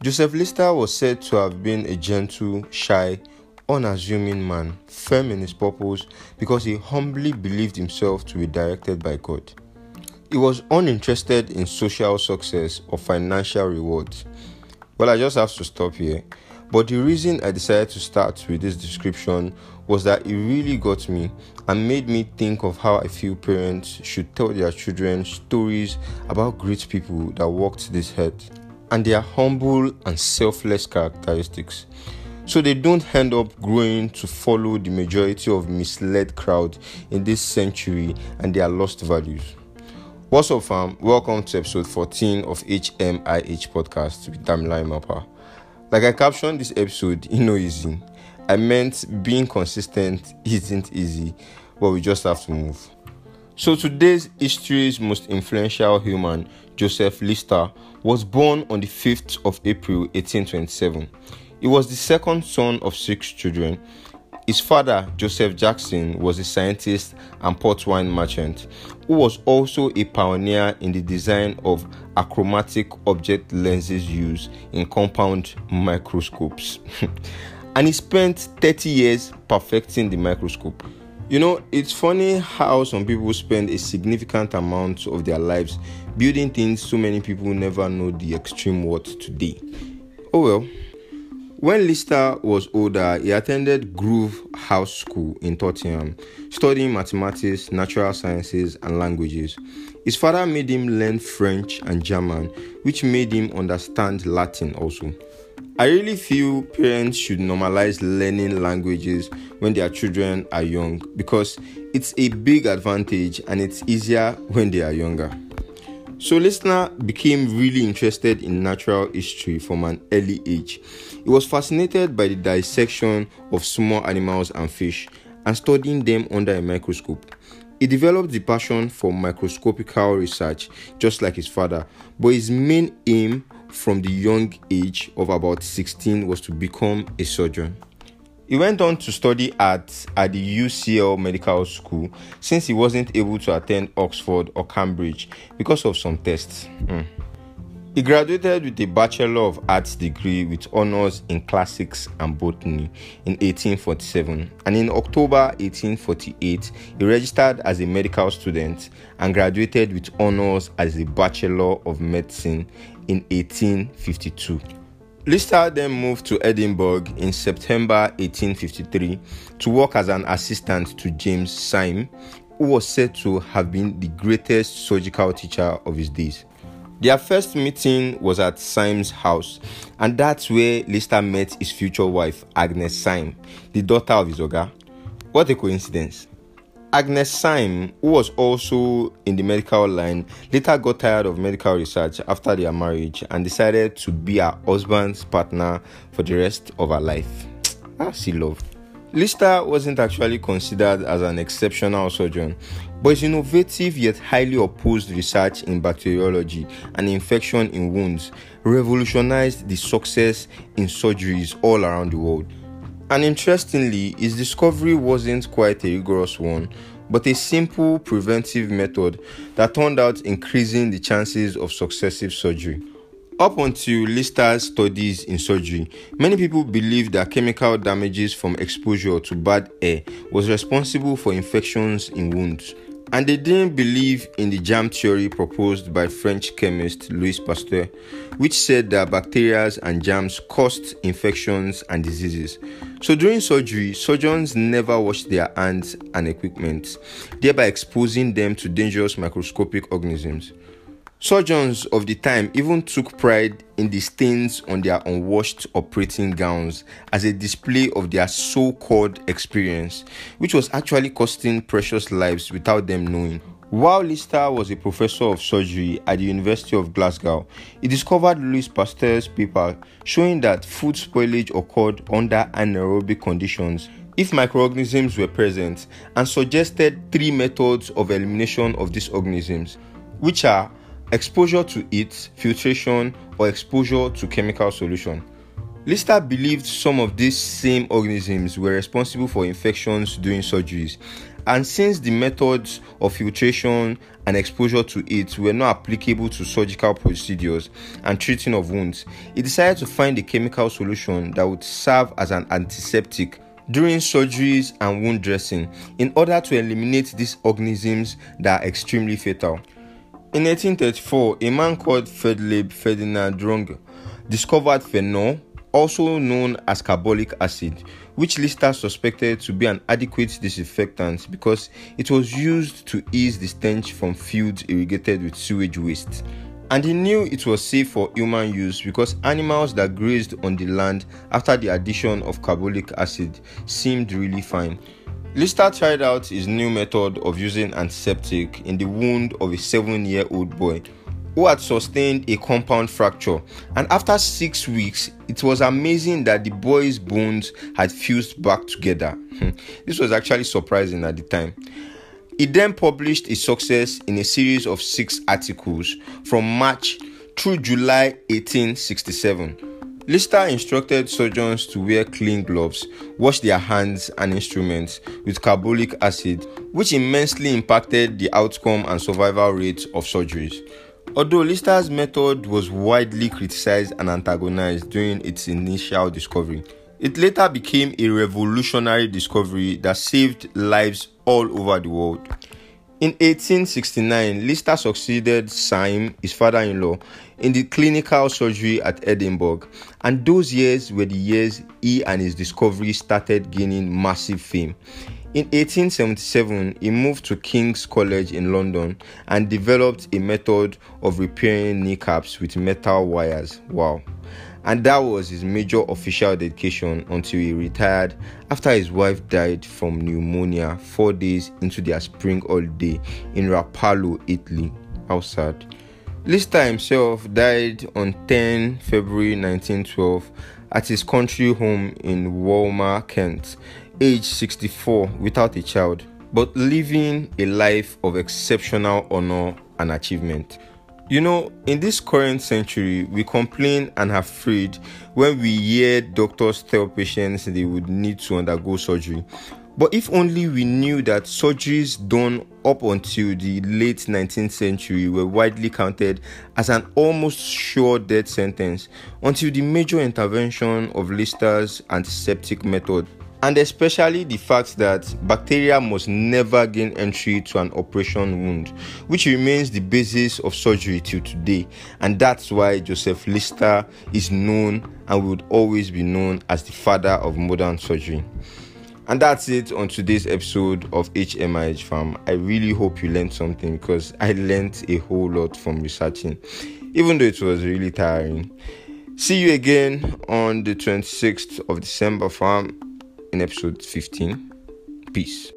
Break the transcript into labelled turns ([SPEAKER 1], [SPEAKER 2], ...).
[SPEAKER 1] Joseph Lister was said to have been a gentle, shy, unassuming man, firm in his purpose because he humbly believed himself to be directed by God. He was uninterested in social success or financial rewards. Well, I just have to stop here. But the reason I decided to start with this description was that it really got me and made me think of how I feel parents should tell their children stories about great people that walked this earth and their humble and selfless characteristics so they don't end up growing to follow the majority of misled crowd in this century and their lost values. What's up, fam? Welcome to episode 14 of HMIH podcast with Damilai Mapa. Like I captioned this episode, you know, easy. I meant being consistent isn't easy, but we just have to move. So today's history's most influential human, Joseph Lister, was born on the 5th of April 1827. He was the second son of six children his father, Joseph Jackson, was a scientist and port wine merchant who was also a pioneer in the design of achromatic object lenses used in compound microscopes. and he spent 30 years perfecting the microscope. You know, it's funny how some people spend a significant amount of their lives building things so many people never know the extreme worth today. Oh well. When Lister was older, he attended Grove House School in Tottenham, studying mathematics, natural sciences, and languages. His father made him learn French and German, which made him understand Latin also. I really feel parents should normalize learning languages when their children are young because it's a big advantage and it's easier when they are younger. So, Lister became really interested in natural history from an early age. He was fascinated by the dissection of small animals and fish and studying them under a microscope. He developed the passion for microscopical research just like his father, but his main aim from the young age of about 16 was to become a surgeon. He went on to study art at the UCL Medical School since he wasn't able to attend Oxford or Cambridge because of some tests. Mm. He graduated with a Bachelor of Arts degree with honors in classics and botany in 1847, and in October 1848, he registered as a medical student and graduated with honors as a Bachelor of Medicine in 1852. Lister then moved to Edinburgh in September 1853 to work as an assistant to James Syme, who was said to have been the greatest surgical teacher of his days. Their first meeting was at Syme's house, and that's where Lister met his future wife, Agnes Syme, the daughter of his Oga. What a coincidence! Agnes Syme, who was also in the medical line, later got tired of medical research after their marriage and decided to be her husband's partner for the rest of her life. Ah, see love. Lister wasn't actually considered as an exceptional surgeon, but his innovative yet highly opposed research in bacteriology and infection in wounds revolutionized the success in surgeries all around the world. And interestingly, his discovery wasn't quite a rigorous one, but a simple preventive method that turned out increasing the chances of successive surgery. Up until Lister's studies in surgery, many people believed that chemical damages from exposure to bad air was responsible for infections in wounds and they didn't believe in the germ theory proposed by French chemist Louis Pasteur, which said that bacteria and germs caused infections and diseases. So during surgery, surgeons never washed their hands and equipment, thereby exposing them to dangerous microscopic organisms. Surgeons of the time even took pride in the stains on their unwashed operating gowns as a display of their so called experience, which was actually costing precious lives without them knowing. While Lister was a professor of surgery at the University of Glasgow, he discovered Louis Pasteur's paper showing that food spoilage occurred under anaerobic conditions if microorganisms were present and suggested three methods of elimination of these organisms, which are exposure to heat, filtration, or exposure to chemical solution. Lister believed some of these same organisms were responsible for infections during surgeries, and since the methods of filtration and exposure to it were not applicable to surgical procedures and treating of wounds, he decided to find a chemical solution that would serve as an antiseptic during surgeries and wound dressing in order to eliminate these organisms that are extremely fatal. In 1834, a man called Friedrich Ferdinand Runge discovered phenol, also known as carbolic acid, which Lister suspected to be an adequate disinfectant because it was used to ease the stench from fields irrigated with sewage waste. And he knew it was safe for human use because animals that grazed on the land after the addition of carbolic acid seemed really fine. Lister tried out his new method of using antiseptic in the wound of a seven year old boy who had sustained a compound fracture. And after six weeks, it was amazing that the boy's bones had fused back together. Hmm. this was actually surprising at the time. He then published his success in a series of six articles from March through July 1867. Lister instructed surgeons to wear clean gloves, wash their hands and instruments with carbolic acid, which immensely impacted the outcome and survival rates of surgeries. Although Lister's method was widely criticized and antagonized during its initial discovery, it later became a revolutionary discovery that saved lives all over the world. In 1869, Lister succeeded Syme, his father in law, in the clinical surgery at Edinburgh, and those years were the years he and his discovery started gaining massive fame. In 1877, he moved to King's College in London and developed a method of repairing kneecaps with metal wires. Wow. And that was his major official dedication until he retired after his wife died from pneumonia four days into their spring holiday in Rapallo, Italy. How sad. Lister himself died on 10 February 1912 at his country home in Walmer, Kent, aged 64 without a child, but living a life of exceptional honor and achievement. You know, in this current century, we complain and are afraid when we hear doctors tell patients they would need to undergo surgery. But if only we knew that surgeries done up until the late 19th century were widely counted as an almost sure death sentence until the major intervention of Lister's antiseptic method and especially the fact that bacteria must never gain entry to an operation wound, which remains the basis of surgery till today, and that's why Joseph Lister is known and would always be known as the father of modern surgery. And that's it on today's episode of HMIH Farm. I really hope you learned something because I learned a whole lot from researching, even though it was really tiring. See you again on the 26th of December, farm in episode 15. Peace.